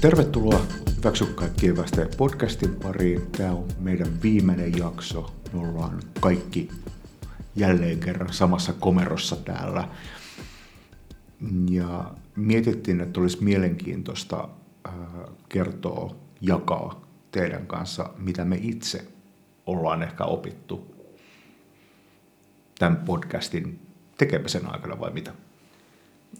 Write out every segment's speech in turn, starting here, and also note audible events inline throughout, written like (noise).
Tervetuloa Hyväksy kaikki evästä podcastin pariin. Tämä on meidän viimeinen jakso. Me ollaan kaikki jälleen kerran samassa komerossa täällä. Ja mietittiin, että olisi mielenkiintoista äh, kertoa, jakaa teidän kanssa, mitä me itse ollaan ehkä opittu tämän podcastin tekemisen aikana vai mitä?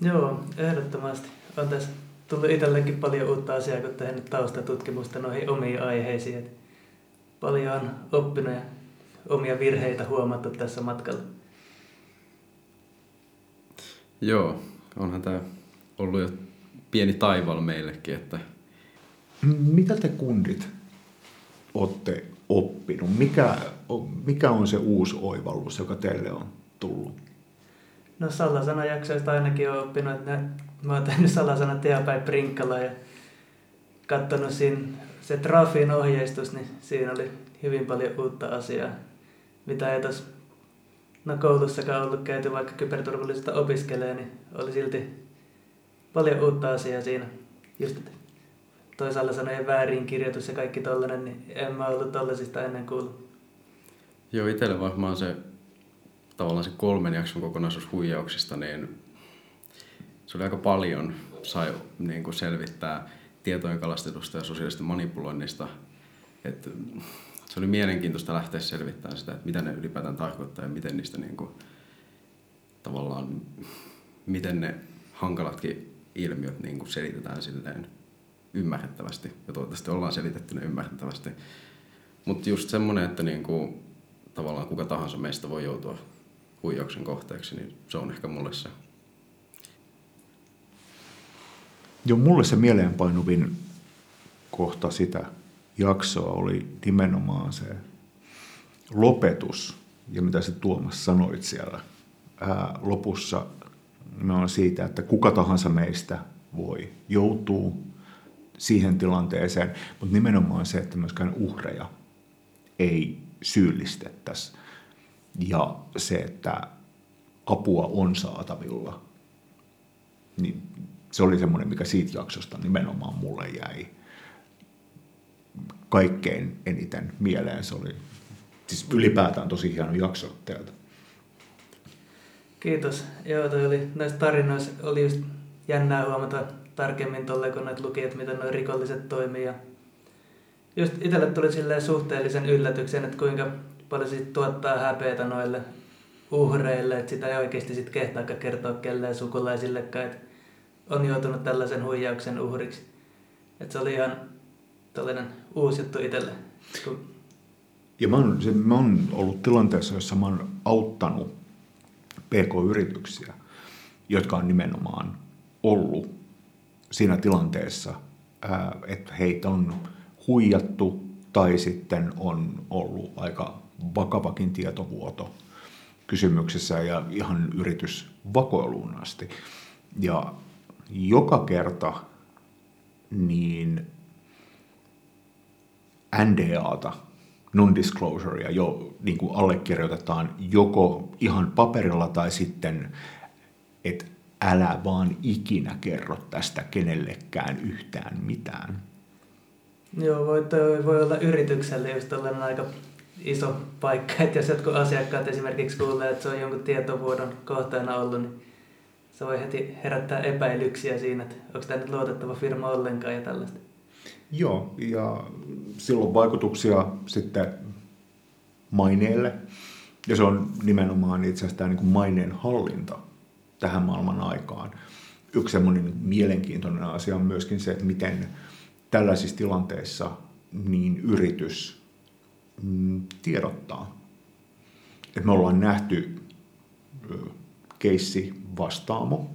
Joo, ehdottomasti. On tässä tullut itsellekin paljon uutta asiaa, kun tehnyt taustatutkimusta noihin omiin aiheisiin. Et paljon on oppinut ja omia virheitä huomattu tässä matkalla. Joo, onhan tämä ollut jo pieni taival meillekin, että... Mitä te kundit olette oppinut? Mikä, mikä on se uusi oivallus, joka teille on tullut? No salasanajaksoista ainakin olen oppinut, että mä oon tehnyt salasana Teapäin Prinkkala ja katsonut siinä se Trafin ohjeistus, niin siinä oli hyvin paljon uutta asiaa, mitä ei tuossa no koulussakaan ollut käyty, vaikka kyberturvallisuutta opiskelee, niin oli silti paljon uutta asiaa siinä. Just toisaalta sanojen väärinkirjoitus ja kaikki tollanen, niin en mä ollut tollasista ennen kuullut. Joo, itselle varmaan se tavallaan se kolmen jakson kokonaisuus huijauksista, niin se oli aika paljon, sai niin kuin selvittää tietojen kalastetusta ja sosiaalista manipuloinnista. Et se oli mielenkiintoista lähteä selvittämään sitä, että mitä ne ylipäätään tarkoittaa ja miten niistä niin kuin, tavallaan, miten ne hankalatkin ilmiöt niin kuin selitetään silleen ymmärrettävästi. Ja toivottavasti ollaan selitetty ne ymmärrettävästi. Mutta just semmoinen, että niin kuin, tavallaan kuka tahansa meistä voi joutua huijauksen kohteeksi, niin se on ehkä mulle se. Jo mulle se mieleenpainuvin kohta sitä jaksoa oli nimenomaan se lopetus ja mitä se Tuomas sanoit siellä. Ää, lopussa on siitä, että kuka tahansa meistä voi joutuu siihen tilanteeseen, mutta nimenomaan se, että myöskään uhreja ei syyllistettäisi. Ja se, että apua on saatavilla, niin se oli semmoinen, mikä siitä jaksosta nimenomaan mulle jäi kaikkein eniten mieleen. Se oli siis ylipäätään tosi hieno jakso teiltä. Kiitos. Joo, toi oli, näissä tarinoissa oli just jännää huomata tarkemmin tolle, kun näitä luki, että miten nuo rikolliset toimii. Ja just itselle tuli silleen suhteellisen yllätyksen, että kuinka paljon siitä tuottaa häpeätä noille uhreille, että sitä ei oikeasti sit kehtaa kertoa kelleen sukulaisillekaan, että on joutunut tällaisen huijauksen uhriksi. Että se oli ihan tällainen uusi juttu itselle. Ja mä oon, se, mä oon ollut tilanteessa, jossa mä oon auttanut PK-yrityksiä, jotka on nimenomaan ollut siinä tilanteessa, että heitä on huijattu tai sitten on ollut aika vakavakin tietovuoto kysymyksessä ja ihan yritys vakoiluun asti. Ja joka kerta niin NDAta, non-disclosurea, jo niin kuin allekirjoitetaan joko ihan paperilla tai sitten, että älä vaan ikinä kerro tästä kenellekään yhtään mitään. Joo, voi, voi olla yritykselle just tällainen aika iso paikka, että jos jotkut asiakkaat esimerkiksi kuulee, että se on jonkun tietovuodon kohteena ollut, niin se voi heti herättää epäilyksiä siinä, että onko tämä nyt luotettava firma ollenkaan ja tällaista. Joo, ja silloin vaikutuksia sitten maineelle, ja se on nimenomaan itse asiassa tämä niin kuin maineen hallinta tähän maailman aikaan. Yksi semmoinen mielenkiintoinen asia on myöskin se, että miten tällaisissa tilanteissa niin yritys mm, tiedottaa. Et me ollaan nähty keissi vastaamo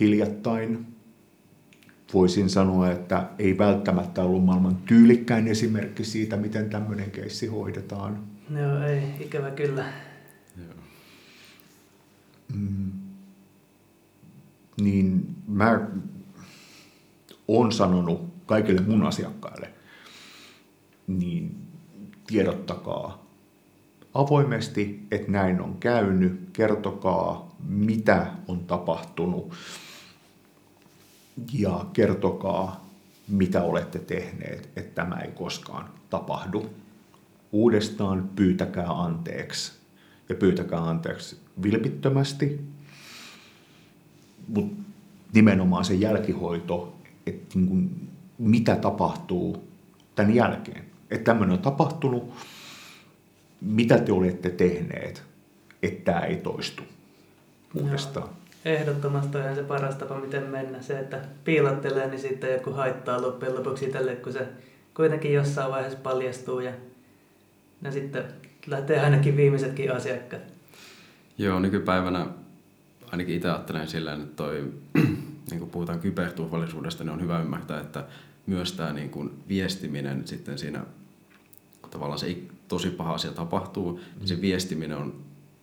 hiljattain. Voisin sanoa, että ei välttämättä ollut maailman tyylikkäin esimerkki siitä, miten tämmöinen keissi hoidetaan. Joo, ei, ikävä kyllä. Mm, niin mä oon sanonut kaikille mun asiakkaille, niin tiedottakaa avoimesti, että näin on käynyt, kertokaa mitä on tapahtunut. ja kertokaa, mitä olette tehneet, että tämä ei koskaan tapahdu. Uudestaan pyytäkää anteeksi ja pyytäkää anteeksi vilpittömästi, mutta nimenomaan se jälkihoito, että niin mitä tapahtuu tämän jälkeen. Että tämmöinen on tapahtunut, mitä te olette tehneet, että tämä ei toistu uudestaan. Joo. Ehdottomasti on se paras tapa, miten mennä. Se, että piilottelee, niin sitten joku haittaa loppujen lopuksi itselle, kun se kuitenkin jossain vaiheessa paljastuu ja ne sitten lähtee ainakin viimeisetkin asiakkaat. Joo, nykypäivänä ainakin itse ajattelen silleen, että toi, (clears throat) niin kun puhutaan kyberturvallisuudesta, niin on hyvä ymmärtää, että myös tämä niin kuin viestiminen sitten siinä, kun tavallaan se tosi paha asia tapahtuu, niin se viestiminen on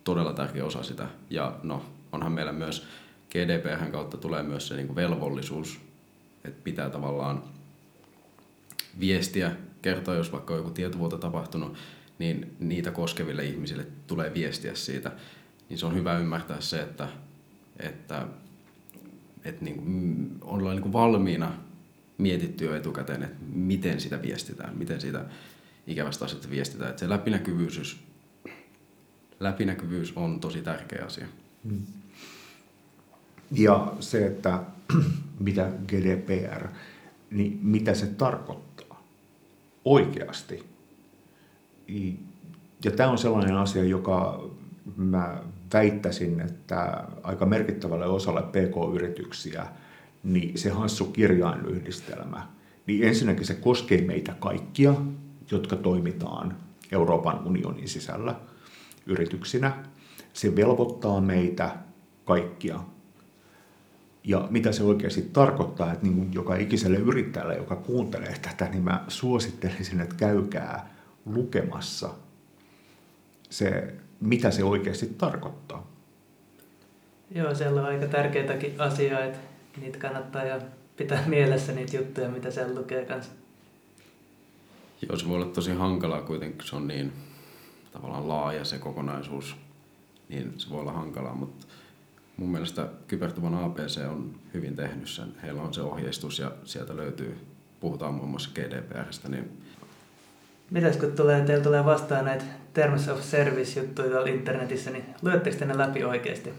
todella tärkeä osa sitä. Ja no, onhan meillä myös GDPR kautta tulee myös se niin velvollisuus, että pitää tavallaan viestiä, kertoa, jos vaikka on joku tietovuoto tapahtunut, niin niitä koskeville ihmisille tulee viestiä siitä. Niin se on hyvä ymmärtää se, että, että, että niin kuin, ollaan niin kuin valmiina mietitty jo etukäteen, että miten sitä viestitään, miten siitä ikävästä asiasta viestitään. Että se läpinäkyvyys, läpinäkyvyys on tosi tärkeä asia. Hmm. Ja se, että (clears throat) mitä GDPR, niin mitä se tarkoittaa oikeasti. Ja tämä on sellainen asia, joka mä väittäisin, että aika merkittävälle osalle PK-yrityksiä, niin se Hanssu kirjainyhdistelmä, niin ensinnäkin se koskee meitä kaikkia, jotka toimitaan Euroopan unionin sisällä yrityksinä. Se velvoittaa meitä kaikkia ja mitä se oikeasti tarkoittaa, että niin kuin joka ikiselle yrittäjälle, joka kuuntelee tätä, niin mä suosittelisin, että käykää lukemassa se, mitä se oikeasti tarkoittaa. Joo, siellä on aika tärkeitäkin asioita, että niitä kannattaa ja pitää mielessä niitä juttuja, mitä siellä lukee kanssa. Joo, se voi olla tosi hankalaa kuitenkin, kun se on niin tavallaan laaja se kokonaisuus, niin se voi olla hankalaa, mutta mun mielestä Kybertuvan APC on hyvin tehnyt sen. Heillä on se ohjeistus ja sieltä löytyy, puhutaan muun muassa GDPRstä. Niin... Mitäs kun tulee, teillä tulee vastaan näitä Terms of Service-juttuja tuolla internetissä, niin luetteko te ne läpi oikeasti?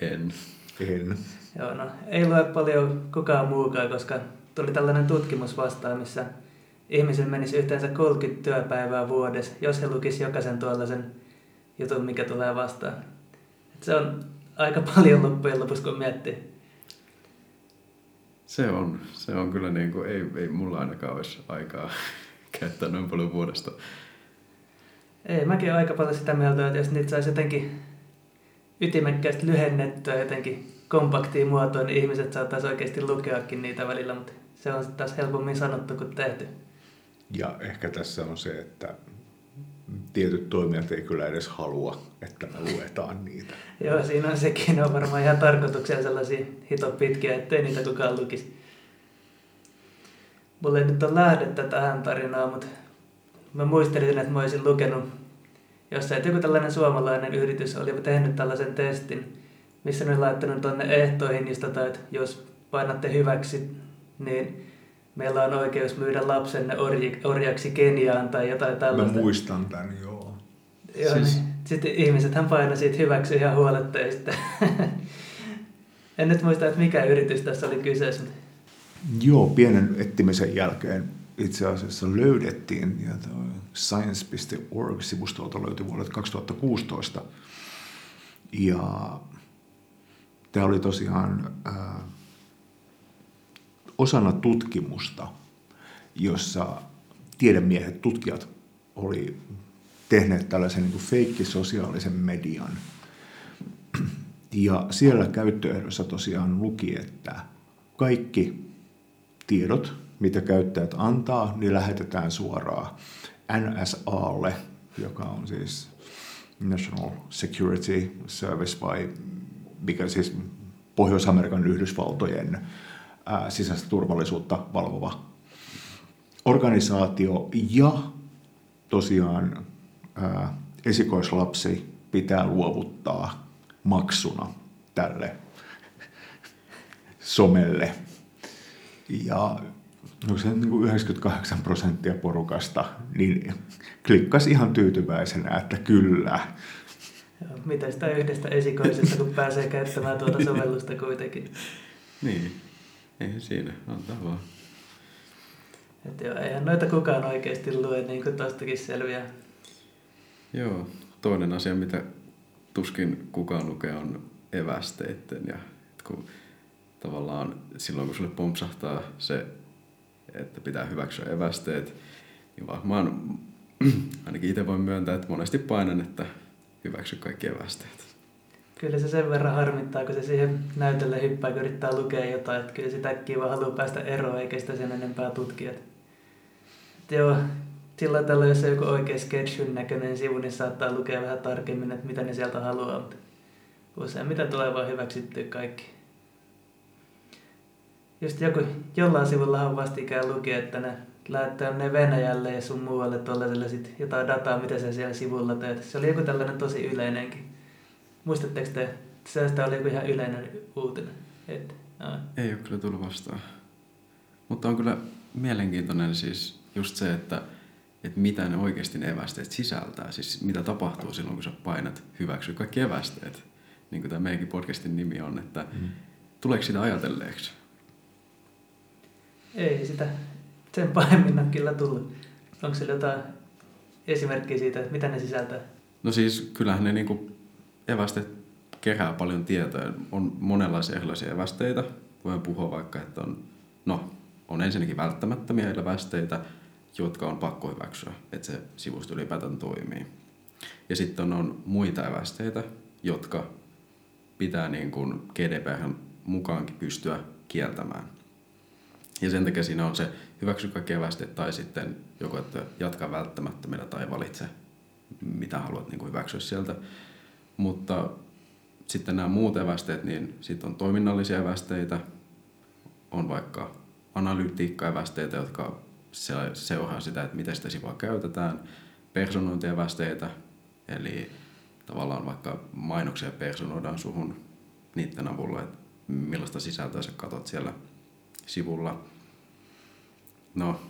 En. En. Joo, no ei lue paljon kukaan muukaan, koska tuli tällainen tutkimus vastaan, missä ihmisen menisi yhteensä 30 työpäivää vuodessa, jos he lukisi jokaisen tuollaisen jutun, mikä tulee vastaan. Et se on aika paljon loppujen lopuksi, kun miettii. Se on, se on kyllä niin kuin, ei, ei mulla ainakaan olisi aikaa (laughs) käyttää noin paljon vuodesta. Ei, mäkin olen aika paljon sitä mieltä, että jos niitä saisi jotenkin ytimekkäästi lyhennettyä jotenkin kompaktiin muotoon, niin ihmiset saattaisi oikeasti lukeakin niitä välillä, mutta se on sitten taas helpommin sanottu kuin tehty. Ja ehkä tässä on se, että tietyt toimijat ei kyllä edes halua, että me luetaan niitä. Joo, siinä on sekin. Ne on varmaan ihan tarkoituksella sellaisia hito pitkiä, ettei niitä kukaan lukisi. Mulla ei nyt ole lähdettä tähän tarinaan, mutta mä muistelin, että mä olisin lukenut jossain, että joku tällainen suomalainen yritys oli tehnyt tällaisen testin, missä ne laittanut tuonne ehtoihin, josta, että jos painatte hyväksi, niin meillä on oikeus myydä lapsenne orjaksi Keniaan tai jotain tällaista. Mä muistan tämän, joo. Joo, siis... niin, sitten ihmiset painoi siitä hyväksi ihan huoletta ja (laughs) sitten en nyt muista, että mikä yritys tässä oli kyseessä. Joo, pienen etsimisen jälkeen itse asiassa löydettiin, ja science.org-sivustolta löytyi vuodelta 2016. Ja tämä oli tosiaan äh, osana tutkimusta, jossa tiedemiehet, tutkijat oli tehneet tällaisen niin feikkisosiaalisen median. Ja siellä käyttöehdossa tosiaan luki, että kaikki tiedot, mitä käyttäjät antaa, niin lähetetään suoraan NSAlle, joka on siis National Security Service vai mikä siis Pohjois-Amerikan Yhdysvaltojen ää, sisäistä turvallisuutta valvova organisaatio ja tosiaan ää, esikoislapsi pitää luovuttaa maksuna tälle somelle. Ja se niin kuin 98 prosenttia porukasta, niin klikkasi ihan tyytyväisenä, että kyllä. Mitä sitä yhdestä esikoisesta, kun pääsee käyttämään tuota sovellusta kuitenkin. Niin, ei siinä, antaa vaan. Et joo, eihän noita kukaan oikeasti lue, niin kuin tostakin selviää. Joo, toinen asia, mitä tuskin kukaan lukee, on evästeitten. Ja kun tavallaan silloin, kun sulle pompsahtaa se, että pitää hyväksyä evästeet, niin varmaan (clears throat) ainakin itse voin myöntää, että monesti painan, että hyväksy kaikki evästeet. Kyllä se sen verran harmittaa, kun se siihen näytölle hyppää, kun yrittää lukea jotain. Että kyllä sitä äkkiä vaan haluaa päästä eroon, eikä sitä sen enempää tutkia. Et joo, sillä tällä, jos on joku oikein sketchin näköinen sivu, niin saattaa lukea vähän tarkemmin, että mitä ne sieltä haluaa. Mutta useimmiten tulee vaan hyväksyttyä kaikki. Just joku, jollain sivulla on vastikään luki, että ne lähettää ne Venäjälle ja sun muualle tuollaiselle sit jotain dataa, mitä sä siellä sivulla teet. Se oli joku tällainen tosi yleinenkin. Muistatteko te, se sitä oli joku ihan yleinen uutinen? Et, no. Ei ole kyllä tullut vastaan. Mutta on kyllä mielenkiintoinen siis just se, että, että mitä ne oikeasti ne evästeet sisältää. Siis mitä tapahtuu silloin, kun sä painat hyväksy kaikki evästeet. Niin kuin tämä meidänkin podcastin nimi on, että mm. tuleeko sitä ajatelleeksi? Ei sitä sen pahemmin on kyllä tullut. Onko sillä jotain esimerkkiä siitä, että mitä ne sisältää? No siis kyllähän ne niinku evästeet kerää paljon tietoa. On monenlaisia erilaisia evästeitä. Voin puhua vaikka, että on, no, on ensinnäkin välttämättömiä evästeitä, jotka on pakko hyväksyä, että se sivusto ylipäätään toimii. Ja sitten on muita evästeitä, jotka pitää niin kuin GDPR mukaankin pystyä kieltämään. Ja sen takia siinä on se hyväksy kaikki evästeet tai sitten joko, että jatka välttämättömillä tai valitse, mitä haluat niin kuin hyväksyä sieltä. Mutta sitten nämä muut evästeet, niin sitten on toiminnallisia evästeitä, on vaikka analytiikkaevästeitä, jotka seuraa sitä, että miten sitä sivua käytetään, personointievästeitä, eli tavallaan vaikka mainoksia personoidaan suhun niiden avulla, että millaista sisältöä sä katot siellä sivulla. No,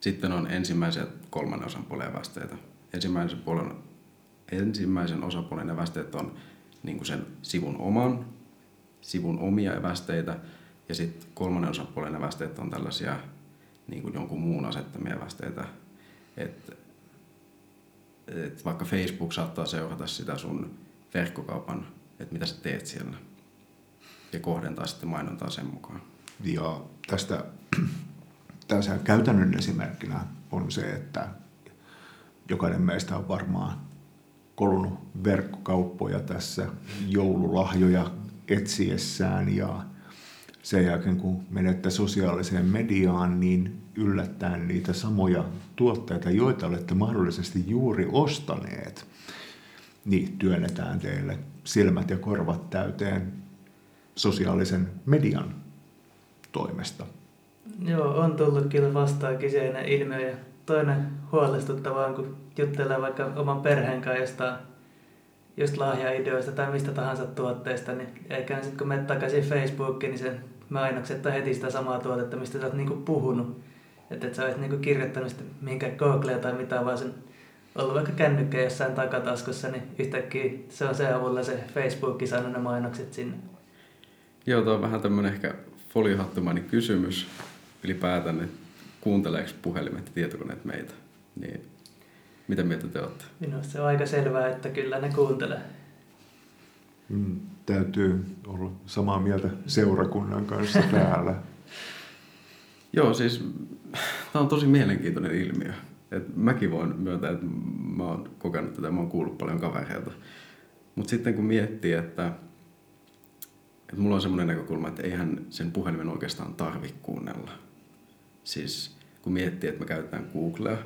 sitten on ensimmäisen kolmannen osapuolen evästeitä. Ensimmäisen, puolen, ensimmäisen osapuolen evästeet on niin kuin sen sivun oman, sivun omia evästeitä, ja sitten kolmannen osapuolen evästeet on tällaisia niin kuin jonkun muun asettamia evästeitä. Et, et vaikka Facebook saattaa seurata sitä sun verkkokaupan, että mitä sä teet siellä, ja kohdentaa sitten mainontaa sen mukaan. Ja tästä tässä käytännön esimerkkinä on se, että jokainen meistä on varmaan kolunut verkkokauppoja tässä joululahjoja etsiessään ja sen jälkeen kun menette sosiaaliseen mediaan, niin yllättäen niitä samoja tuotteita, joita olette mahdollisesti juuri ostaneet, niin työnnetään teille silmät ja korvat täyteen sosiaalisen median toimesta. Joo, on tullut kyllä vastaan kyseinen ilmiö. Toinen huolestuttava on, kun juttelee vaikka oman perheen kanssa jostain just lahjaideoista tai mistä tahansa tuotteesta, niin eikä sitten kun menet takaisin Facebookiin, niin sen mainokset on heti sitä samaa tuotetta, mistä sä oot niinku puhunut. Että et sä oot niinku kirjoittanut sitä mihinkään Googlea tai mitä, vaan sen ollut vaikka kännykkä jossain takataskussa, niin yhtäkkiä se on se avulla se Facebook saanut ne mainokset sinne. Joo, tuo on vähän tämmöinen ehkä foliohattomainen kysymys ylipäätään, että kuunteleeko puhelimet ja tietokoneet meitä. Niin mitä mieltä te olette? Minusta se on aika selvää, että kyllä ne kuuntelee. Mm, täytyy olla samaa mieltä seurakunnan kanssa täällä. (laughs) Joo, siis tämä on tosi mielenkiintoinen ilmiö. Et mäkin voin myöntää, että mä oon kokenut tätä, mä oon kuullut paljon kavereilta. Mutta sitten kun miettii, että, että mulla on semmoinen näkökulma, että eihän sen puhelimen oikeastaan tarvi kuunnella. Siis kun miettii, että me käytetään Googlea,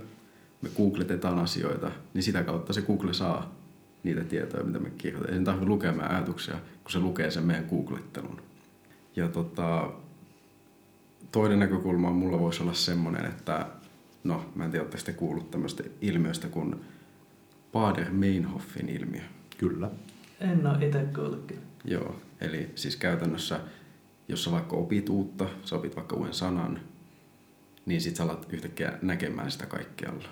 me googletetaan asioita, niin sitä kautta se Google saa niitä tietoja, mitä me kirjoitetaan. Ei sen tarvitse lukea meidän ajatuksia, kun se lukee sen meidän googlettelun. Ja tota, toinen näkökulma mulla voisi olla semmoinen, että no, mä en tiedä, oletteko te kuullut tämmöistä ilmiöstä kuin Bader-Meinhofin ilmiö. Kyllä. En ole itse kuullutkin. Joo, eli siis käytännössä jos sä vaikka opit uutta, sä opit vaikka uuden sanan, niin sit sä alat yhtäkkiä näkemään sitä kaikkialla.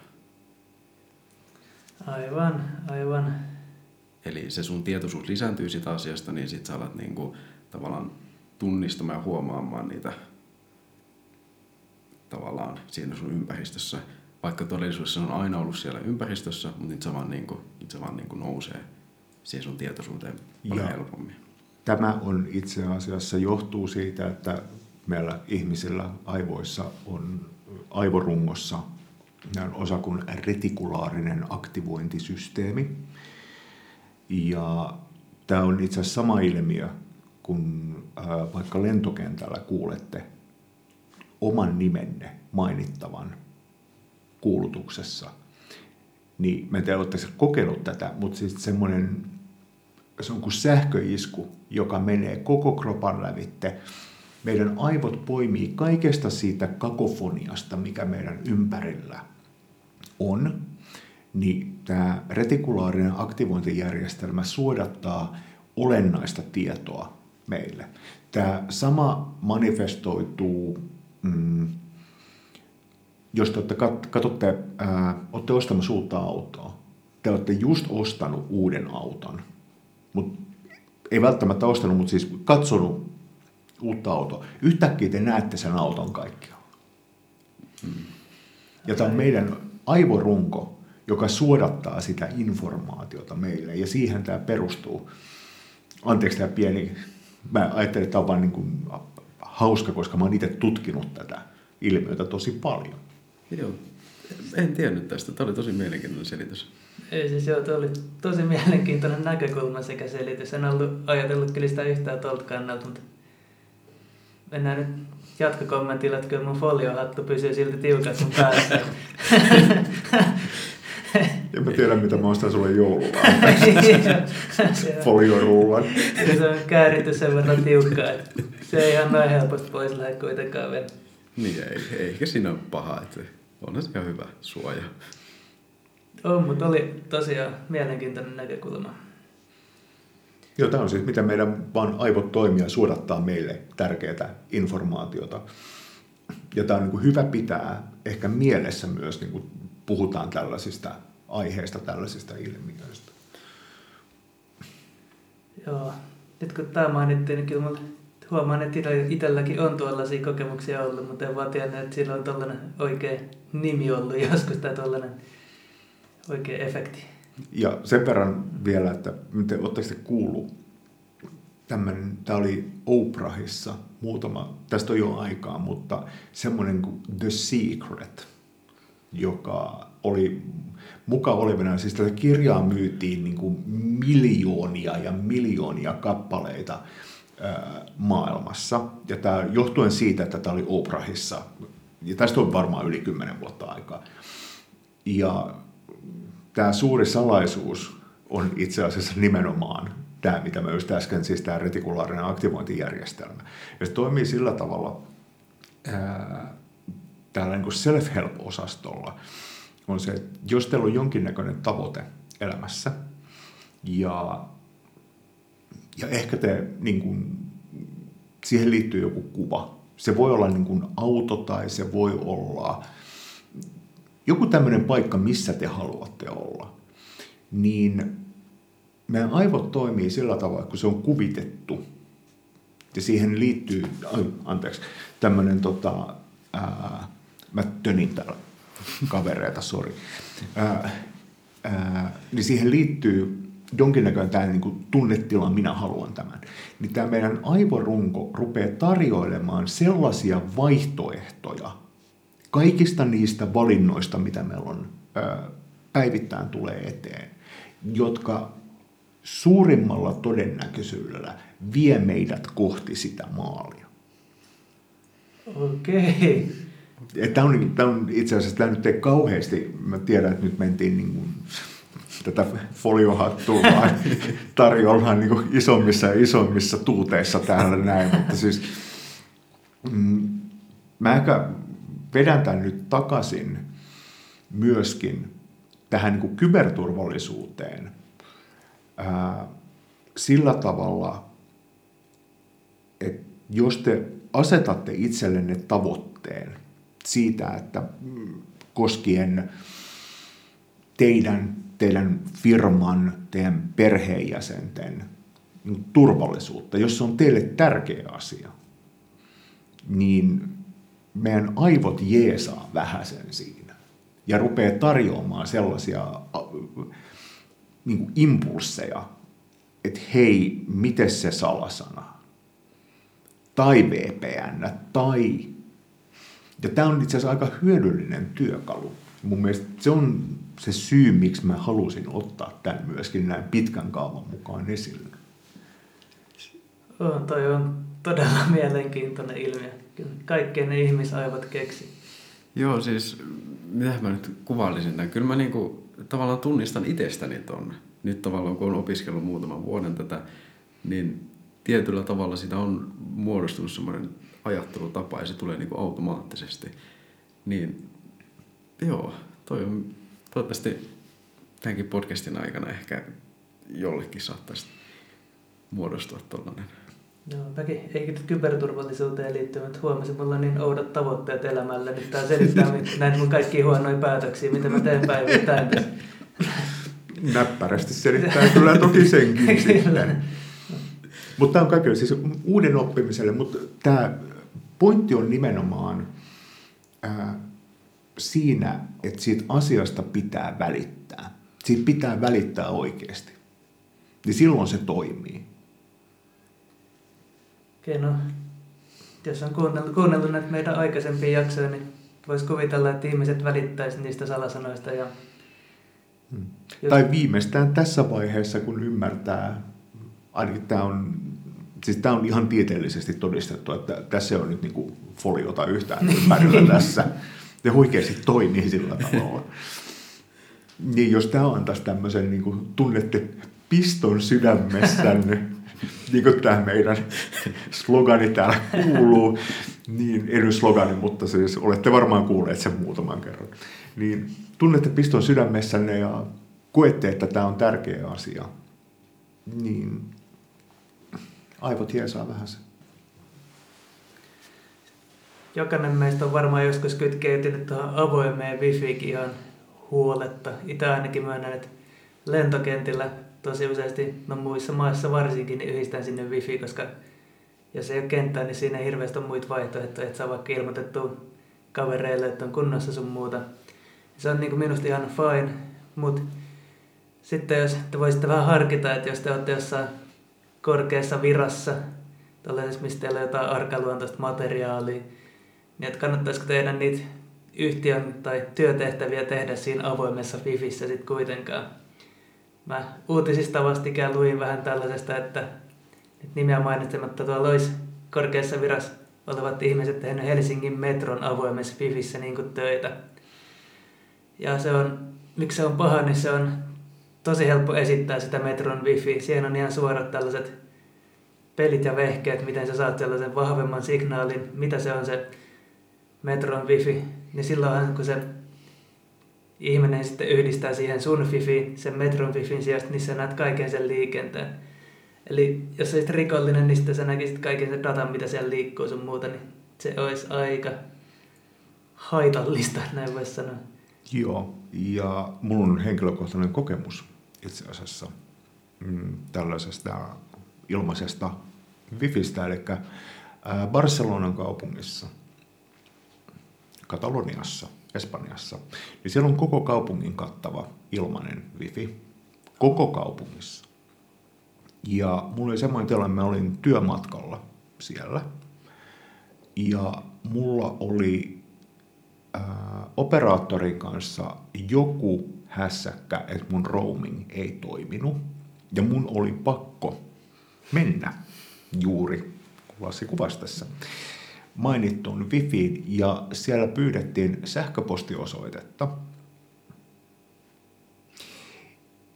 Aivan, aivan. Eli se sun tietoisuus lisääntyy sitä asiasta, niin sit sä alat niinku tavallaan tunnistamaan ja huomaamaan niitä tavallaan siinä sun ympäristössä. Vaikka todellisuudessa on aina ollut siellä ympäristössä, mutta nyt se vaan, niinku, nyt se vaan niinku nousee siihen sun tietoisuuteen paljon Ja. helpommin. Tämä on itse asiassa johtuu siitä, että meillä ihmisillä aivoissa on aivorungossa osa kuin retikulaarinen aktivointisysteemi. Ja tämä on itse asiassa sama ilmiö, kun vaikka lentokentällä kuulette oman nimenne mainittavan kuulutuksessa, niin me te olette kokenut tätä, mutta siis semmoinen se on kuin sähköisku, joka menee koko kropan lävitte. Meidän aivot poimii kaikesta siitä kakofoniasta, mikä meidän ympärillä on, niin tämä retikulaarinen aktivointijärjestelmä suodattaa olennaista tietoa meille. Tämä sama manifestoituu, mm, jos te olette, kat- katsotte, ää, olette ostamassa uutta autoa, te olette just ostanut uuden auton, mutta ei välttämättä ostanut, mutta siis katsonut uutta autoa. Yhtäkkiä te näette sen auton kaikkialla. Ja tämä on meidän aivorunko, joka suodattaa sitä informaatiota meille, ja siihen tämä perustuu. Anteeksi tämä pieni, mä ajattelin, että tämä on vaan niin kuin hauska, koska mä oon itse tutkinut tätä ilmiötä tosi paljon. Joo, en tiennyt tästä. Tämä oli tosi mielenkiintoinen selitys. Ei siis joo, tuo oli tosi mielenkiintoinen näkökulma sekä selitys. En ollut ajatellut kyllä sitä yhtään tuolta kannalta, mutta mennään nyt jatkokommentilla, että kyllä mun foliohattu pysyy silti tiukat sun päässä. En mä tiedä, mitä mä ostan sulle joulua. (laughs) Foliorullan. Ja se on kääritty sen verran tiukkaa, että se ei ihan noin helposti pois lähde kuitenkaan vielä. Niin, ei, ei, eikä siinä ole paha, että onhan se ihan hyvä suoja. On, mutta oli tosiaan mielenkiintoinen näkökulma. Joo, tämä on siis, miten meidän vaan aivot toimia suodattaa meille tärkeää informaatiota. Ja tämä on niin kuin hyvä pitää ehkä mielessä myös, niin kuin puhutaan tällaisista aiheista, tällaisista ilmiöistä. Joo. Nyt kun tämä mainittiin, niin kyllä huomaan, että itselläkin on tuollaisia kokemuksia ollut, mutta en vaan tiennyt, että sillä on tällainen oikea nimi ollut (laughs) joskus tai tällainen oikea efekti. Ja sen verran vielä, että miten, oletteko te kuullut, tämmönen, tämä oli Oprahissa muutama, tästä on jo aikaa, mutta semmoinen kuin The Secret, joka oli mukaan olevina, siis tätä kirjaa myytiin niin kuin miljoonia ja miljoonia kappaleita ää, maailmassa. Ja tämä johtuen siitä, että tämä oli Oprahissa, ja tästä on varmaan yli kymmenen vuotta aikaa. Ja tämä suuri salaisuus on itse asiassa nimenomaan tämä, mitä mä just äsken, siis tämä retikulaarinen aktivointijärjestelmä. Ja se toimii sillä tavalla, ää, täällä niin self-help-osastolla on se, että jos teillä on jonkinnäköinen tavoite elämässä ja, ja ehkä te niin kuin, siihen liittyy joku kuva. Se voi olla niin kuin auto tai se voi olla joku tämmöinen paikka, missä te haluatte olla, niin meidän aivot toimii sillä tavalla, kun se on kuvitettu. Ja siihen liittyy, anteeksi, tämmöinen tota, ää, mä tönin täällä kavereita, sori. Niin siihen liittyy jonkinnäköinen tämä niin kuin tunnetila, minä haluan tämän. Niin tämä meidän aivorunko rupeaa tarjoilemaan sellaisia vaihtoehtoja kaikista niistä valinnoista, mitä meillä on päivittäin tulee eteen, jotka suurimmalla todennäköisyydellä vie meidät kohti sitä maalia. Okei. Tämä on, tämä on itse asiassa, tämä nyt ei kauheasti, mä tiedän, että nyt mentiin niin kuin, tätä foliohattua vaan (laughs) tarjollaan niin kuin isommissa ja isommissa tuuteissa täällä näin, mutta siis mm, mä ehkä vedän tämän nyt takaisin myöskin tähän niin kuin kyberturvallisuuteen. Ää, sillä tavalla, että jos te asetatte itsellenne tavoitteen siitä, että koskien teidän, teidän firman, teidän perheenjäsenten turvallisuutta, jos se on teille tärkeä asia, niin meidän aivot jeesaa vähäsen siinä ja rupeaa tarjoamaan sellaisia niin kuin impulseja, että hei, miten se salasana? Tai VPN, tai... Ja tämä on itse asiassa aika hyödyllinen työkalu. Mun mielestä se on se syy, miksi mä halusin ottaa tämän myöskin näin pitkän kaavan mukaan esille. On, toi on todella (laughs) mielenkiintoinen ilmiö. Kaikkien ne ihmisaivot keksi. Joo, siis mitä mä nyt kuvailisin tämän. Kyllä mä niinku, tavallaan tunnistan itsestäni ton. Nyt tavallaan kun olen opiskellut muutaman vuoden tätä, niin tietyllä tavalla sitä on muodostunut semmoinen ajattelutapa ja se tulee niinku automaattisesti. Niin joo, toi on toivottavasti tämänkin podcastin aikana ehkä jollekin saattaisi muodostua tuollainen Joo, mäkin ei nyt kyberturvallisuuteen liittyy, mutta huomasin, mulla on niin oudot tavoitteet elämällä. Nyt tää selittää (laughs) näitä mun kaikki huonoja päätöksiä, mitä mä teen päivittäin. (laughs) Näppärästi selittää kyllä toki senkin (laughs) sitten. Mutta tämä on kaikille siis uuden oppimiselle, mutta tämä pointti on nimenomaan ää, siinä, että siitä asiasta pitää välittää. Siitä pitää välittää oikeasti. Niin silloin se toimii. Okei, no, jos on kuunnellut, kuunnellut näitä meidän aikaisempia jaksoja, niin voisi kuvitella, että ihmiset välittäisivät niistä salasanoista. Ja hmm. jos... Tai viimeistään tässä vaiheessa, kun ymmärtää, ainakin tämä on, siis tämä on ihan tieteellisesti todistettu, että tässä on nyt niin kuin foliota yhtään (laughs) ympärillä tässä. Ja oikeasti toimii sillä tavalla. Niin jos tämä antaisi tämmöisen, niin kuin tunnette piston sydämessänne, (laughs) niin kuin tämä meidän slogani täällä kuuluu, niin ei nyt slogani, mutta siis olette varmaan kuulleet sen muutaman kerran. Niin tunnette piston sydämessänne ja koette, että tämä on tärkeä asia, niin aivot hiesaa vähän se. Jokainen meistä on varmaan joskus kytkeytynyt tuohon avoimeen wifiikin ihan huoletta. Itse ainakin myönnän, että lentokentillä tosi useasti, no muissa maissa varsinkin, niin yhdistän sinne wifi, koska jos ei ole kenttää, niin siinä ei hirveästi ole muita vaihtoehtoja, että saa vaikka ilmoitettu kavereille, että on kunnossa sun muuta. Se on niin minusta ihan fine, mutta sitten jos te voisitte vähän harkita, että jos te olette jossain korkeassa virassa, tällaisessa, mistä teillä on jotain arkaluontoista materiaalia, niin että kannattaisiko tehdä niitä yhtiön tai työtehtäviä tehdä siinä avoimessa wifissä sitten kuitenkaan. Mä uutisista vastikään luin vähän tällaisesta, että nimeä mainitsematta tuolla olisi korkeassa virassa olevat ihmiset tehneet Helsingin metron avoimessa Fifissä niin kuin töitä. Ja se on, miksi se on paha, niin se on tosi helppo esittää sitä metron wifi. Siihen on ihan suorat tällaiset pelit ja vehkeet, miten sä saat sellaisen vahvemman signaalin, mitä se on se metron wifi. Niin silloin kun se ihminen sitten yhdistää siihen sun fifiin, sen metron fifin sijasta, niin sä näet kaiken sen liikenteen. Eli jos olisit rikollinen, niin sitten sä näkisit kaiken sen datan, mitä siellä liikkuu sun muuta, niin se olisi aika haitallista, näin voisi sanoa. Joo, ja mulla on henkilökohtainen kokemus itse asiassa mm, tällaisesta ilmaisesta Wifistä, eli Barcelonan kaupungissa, Kataloniassa – Espanjassa, niin siellä on koko kaupungin kattava ilmainen wifi. Koko kaupungissa. Ja mulla oli semmoinen tilanne, mä olin työmatkalla siellä. Ja mulla oli ää, operaattorin kanssa joku hässäkkä, että mun roaming ei toiminut. Ja mun oli pakko mennä juuri, kun Lassi kuvasi tässä mainittuun Wifiin ja siellä pyydettiin sähköpostiosoitetta.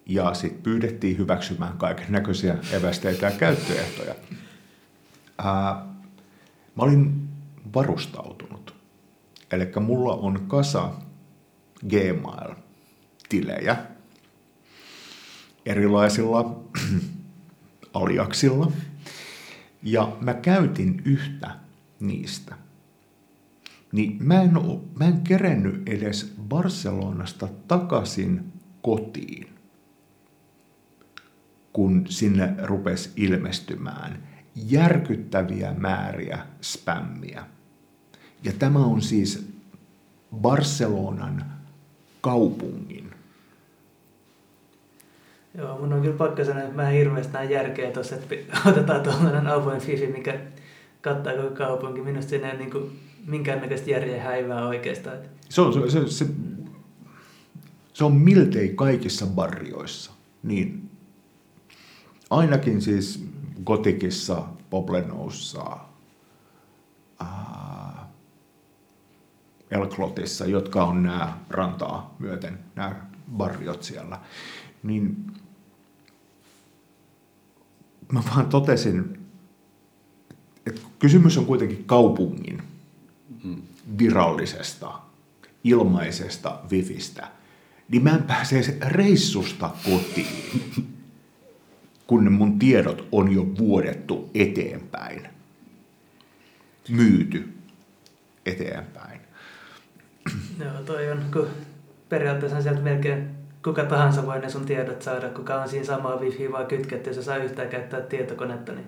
Ja sitten pyydettiin hyväksymään kaiken näköisiä evästeitä ja käyttöehtoja. Ää, mä olin varustautunut. Eli mulla on kasa Gmail-tilejä erilaisilla (clears throat) aliaksilla. Ja mä käytin yhtä niistä. Niin mä en, oo, mä en kerennyt edes Barcelonasta takaisin kotiin, kun sinne rupesi ilmestymään järkyttäviä määriä spämmiä. Ja tämä on siis Barcelonan kaupungin. Joo, mun on kyllä pakko sanoa, että mä en hirveästi järkeä tuossa, että (laughs) otetaan tuollainen avoin fifi, mikä kattaa koko kaupunki. Minusta siinä ei niin minkäännäköistä järjen häivää oikeastaan. Se on, se, se, se, se on miltei kaikissa barrioissa. Niin ainakin siis Gotikissa, Poblenoussa, Elklotissa, jotka on nämä rantaa myöten, nämä barriot siellä, niin mä vaan totesin, että kysymys on kuitenkin kaupungin virallisesta, ilmaisesta wifistä, niin mä en pääse reissusta kotiin, kun ne mun tiedot on jo vuodettu eteenpäin, myyty eteenpäin. Joo, toi on, kun periaatteessa sieltä melkein kuka tahansa voi ne sun tiedot saada, kuka on siinä samaa wifi vaan kytketty, jos saa yhtään käyttää tietokonetta, niin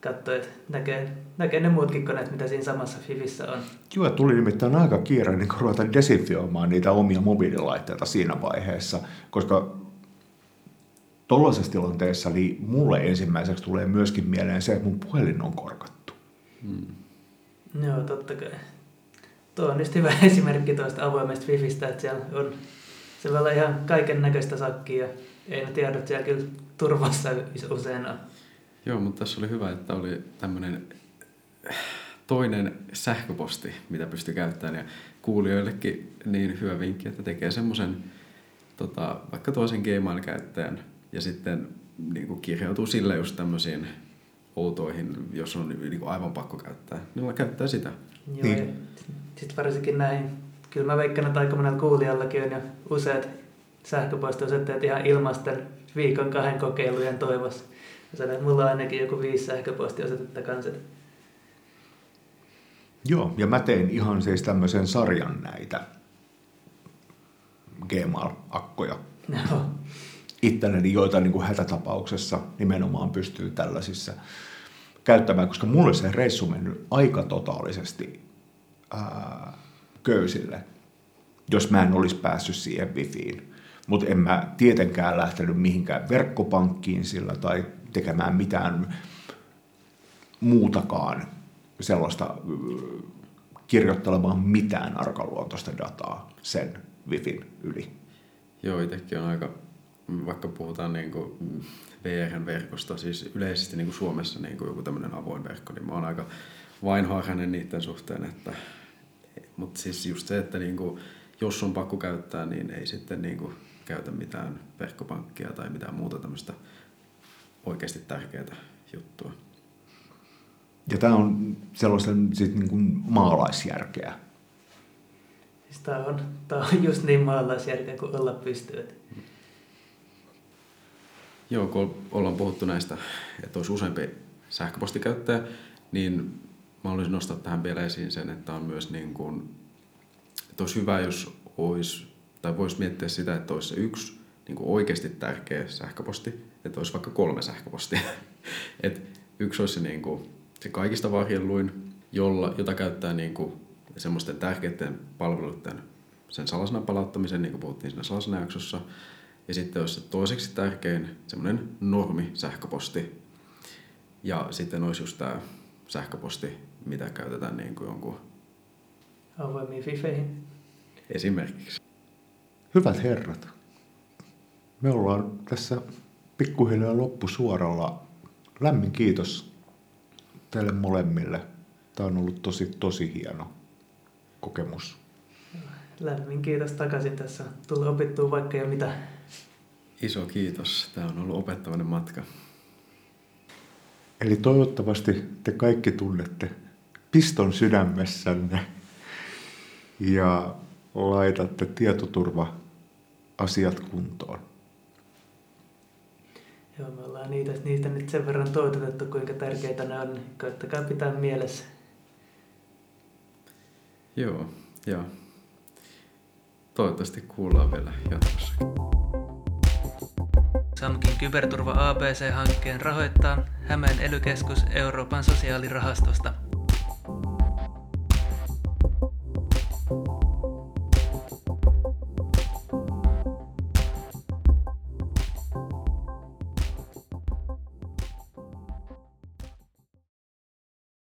katsoo, että näkee, näkee ne muutkin koneet, mitä siinä samassa Fivissä on. Joo, tuli nimittäin aika kiire niin ruveta desinfioimaan niitä omia mobiililaitteita siinä vaiheessa, koska tuollaisessa tilanteessa niin mulle ensimmäiseksi tulee myöskin mieleen se, että mun puhelin on korkattu. Hmm. Joo, totta kai. Tuo on just hyvä (laughs) esimerkki tuosta avoimesta Fifistä, että siellä on se voi olla ihan kaiken näköistä sakkia. Ei ne tiedot siellä kyllä turvassa usein ole. Joo, mutta tässä oli hyvä, että oli tämmöinen toinen sähköposti, mitä pystyy käyttämään. Ja kuulijoillekin niin hyvä vinkki, että tekee semmoisen tota, vaikka toisen Gmail-käyttäjän ja sitten niin kuin kirjautuu sille just tämmöisiin outoihin, jos on niin kuin aivan pakko käyttää, niin käyttää sitä. Joo, niin. sitten varsinkin näin kyllä mä veikkaan, että aika monella kuulijallakin on jo useat sähköpostiosoitteet ihan ilmasten viikon kahden kokeilujen toivossa. Ja mulla on ainakin joku viisi sähköpostiosoitetta kanssa. Joo, ja mä tein ihan siis tämmöisen sarjan näitä Gmail-akkoja. No. Itselleni, joita niin kuin hätätapauksessa nimenomaan pystyy tällaisissa käyttämään, koska mulle se reissu mennyt aika totaalisesti ää, köysille, jos mä en olisi päässyt siihen wifiin. Mutta en mä tietenkään lähtenyt mihinkään verkkopankkiin sillä tai tekemään mitään muutakaan sellaista kirjoittelemaan mitään arkaluontoista dataa sen wifin yli. Joo, itsekin on aika, vaikka puhutaan niin kuin VR-verkosta, siis yleisesti niin kuin Suomessa niin kuin joku tämmöinen avoin verkko, niin mä oon aika vainharhainen niiden suhteen, että mutta siis just se, että niinku, jos on pakko käyttää, niin ei sitten niinku käytä mitään verkkopankkia tai mitään muuta tämmöistä oikeasti tärkeää juttua. Ja tämä on sellaisen sit niin kuin maalaisjärkeä. Siis tämä on, tämä on just niin maalaisjärkeä kuin olla pystyy. Joo, kun ollaan puhuttu näistä, että olisi useampi sähköpostikäyttäjä, niin mä haluaisin nostaa tähän vielä esiin sen, että on myös niin kuin, että olisi hyvä, jos olisi, tai voisi miettiä sitä, että olisi se yksi niin kuin oikeasti tärkeä sähköposti, että olisi vaikka kolme sähköpostia. (laughs) että yksi olisi se, niin kuin, se kaikista varjelluin, jolla, jota käyttää niin kuin, semmoisten tärkeiden palveluiden sen salasanan palauttamisen, niin kuin puhuttiin siinä salasanajaksossa. Ja sitten olisi se toiseksi tärkein semmoinen normi sähköposti. Ja sitten olisi just tämä sähköposti, mitä käytetään niin kuin jonkun... Avoimiin fifeihin. Esimerkiksi. Hyvät herrat, me ollaan tässä pikkuhiljaa loppusuoralla. Lämmin kiitos teille molemmille. Tämä on ollut tosi, tosi hieno kokemus. Lämmin kiitos takaisin tässä. Tuli opittua vaikka jo mitä. Iso kiitos. Tämä on ollut opettavainen matka. Eli toivottavasti te kaikki tunnette piston sydämessänne ja laitatte tietoturva-asiat kuntoon. Joo, me ollaan niitä, niistä nyt sen verran toitotettu, kuinka tärkeitä ne on, koittakaa pitää mielessä. Joo, joo. Toivottavasti kuullaan vielä jatkossa. Samkin Kyberturva ABC-hankkeen rahoittaa Hämeen elykeskus Euroopan sosiaalirahastosta.